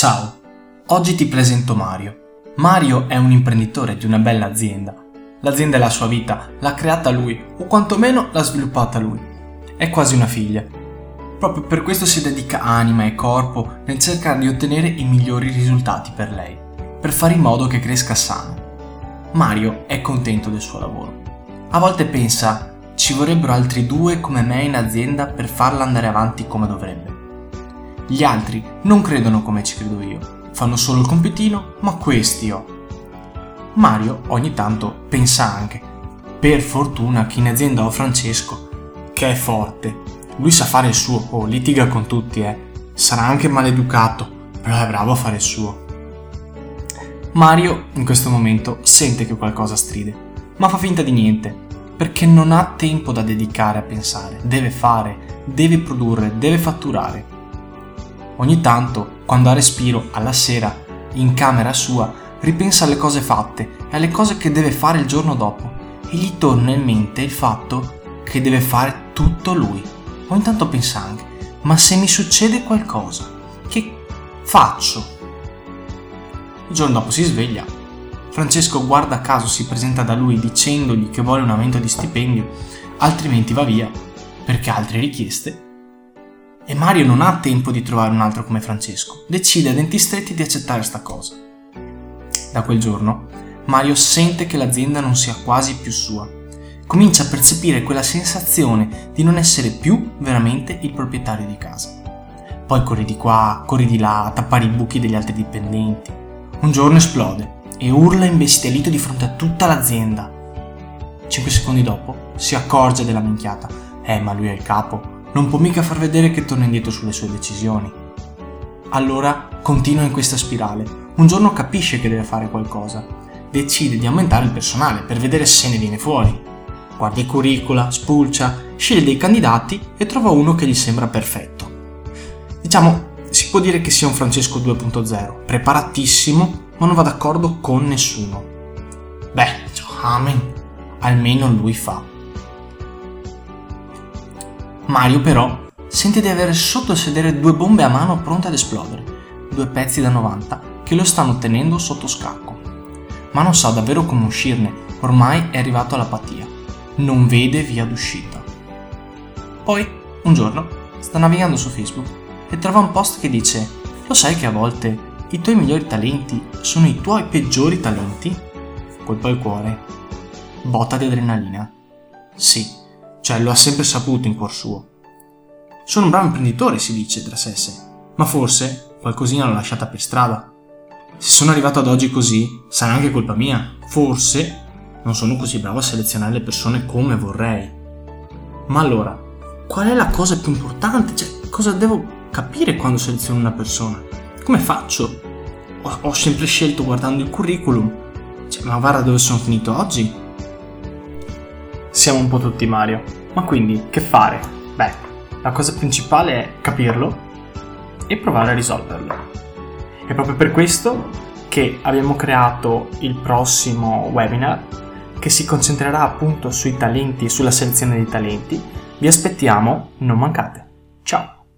Ciao, oggi ti presento Mario. Mario è un imprenditore di una bella azienda. L'azienda è la sua vita, l'ha creata lui, o quantomeno l'ha sviluppata lui. È quasi una figlia. Proprio per questo si dedica anima e corpo nel cercare di ottenere i migliori risultati per lei, per fare in modo che cresca sano. Mario è contento del suo lavoro. A volte pensa, ci vorrebbero altri due come me in azienda per farla andare avanti come dovrebbe. Gli altri non credono come ci credo io, fanno solo il compitino, ma questi ho. Mario ogni tanto pensa anche, per fortuna che in azienda ho Francesco, che è forte. Lui sa fare il suo, oh, litiga con tutti, eh. Sarà anche maleducato, però è bravo a fare il suo. Mario in questo momento sente che qualcosa stride, ma fa finta di niente, perché non ha tempo da dedicare a pensare, deve fare, deve produrre, deve fatturare. Ogni tanto, quando ha respiro, alla sera, in camera sua, ripensa alle cose fatte e alle cose che deve fare il giorno dopo e gli torna in mente il fatto che deve fare tutto lui. Ogni tanto pensa anche, ma se mi succede qualcosa, che faccio? Il giorno dopo si sveglia. Francesco guarda caso si presenta da lui dicendogli che vuole un aumento di stipendio, altrimenti va via, perché ha altre richieste e Mario non ha tempo di trovare un altro come Francesco. Decide a denti stretti di accettare sta cosa. Da quel giorno, Mario sente che l'azienda non sia quasi più sua. Comincia a percepire quella sensazione di non essere più veramente il proprietario di casa. Poi corri di qua, corri di là, a tappare i buchi degli altri dipendenti. Un giorno esplode e urla imbestialito di fronte a tutta l'azienda. Cinque secondi dopo si accorge della minchiata. Eh, ma lui è il capo, non può mica far vedere che torna indietro sulle sue decisioni. Allora continua in questa spirale. Un giorno capisce che deve fare qualcosa. Decide di aumentare il personale per vedere se ne viene fuori. Guarda i curricula, spulcia, sceglie dei candidati e trova uno che gli sembra perfetto. Diciamo, si può dire che sia un Francesco 2.0, preparatissimo, ma non va d'accordo con nessuno. Beh, amen, almeno lui fa. Mario però sente di avere sotto il sedere due bombe a mano pronte ad esplodere, due pezzi da 90 che lo stanno tenendo sotto scacco. Ma non sa davvero come uscirne, ormai è arrivato all'apatia. Non vede via d'uscita. Poi, un giorno, sta navigando su Facebook e trova un post che dice Lo sai che a volte i tuoi migliori talenti sono i tuoi peggiori talenti? Colpa al cuore. Botta di adrenalina. Sì, cioè lo ha sempre saputo in cuor suo. Sono un bravo imprenditore, si dice tra sé e sé, ma forse qualcosina l'ho lasciata per strada. Se sono arrivato ad oggi così, sarà anche colpa mia. Forse non sono così bravo a selezionare le persone come vorrei. Ma allora, qual è la cosa più importante? Cioè, cosa devo capire quando seleziono una persona? Come faccio? Ho, ho sempre scelto guardando il curriculum. Cioè, ma guarda dove sono finito oggi siamo un po' tutti Mario. Ma quindi che fare? Beh, la cosa principale è capirlo e provare a risolverlo. È proprio per questo che abbiamo creato il prossimo webinar che si concentrerà appunto sui talenti e sulla selezione dei talenti. Vi aspettiamo, non mancate.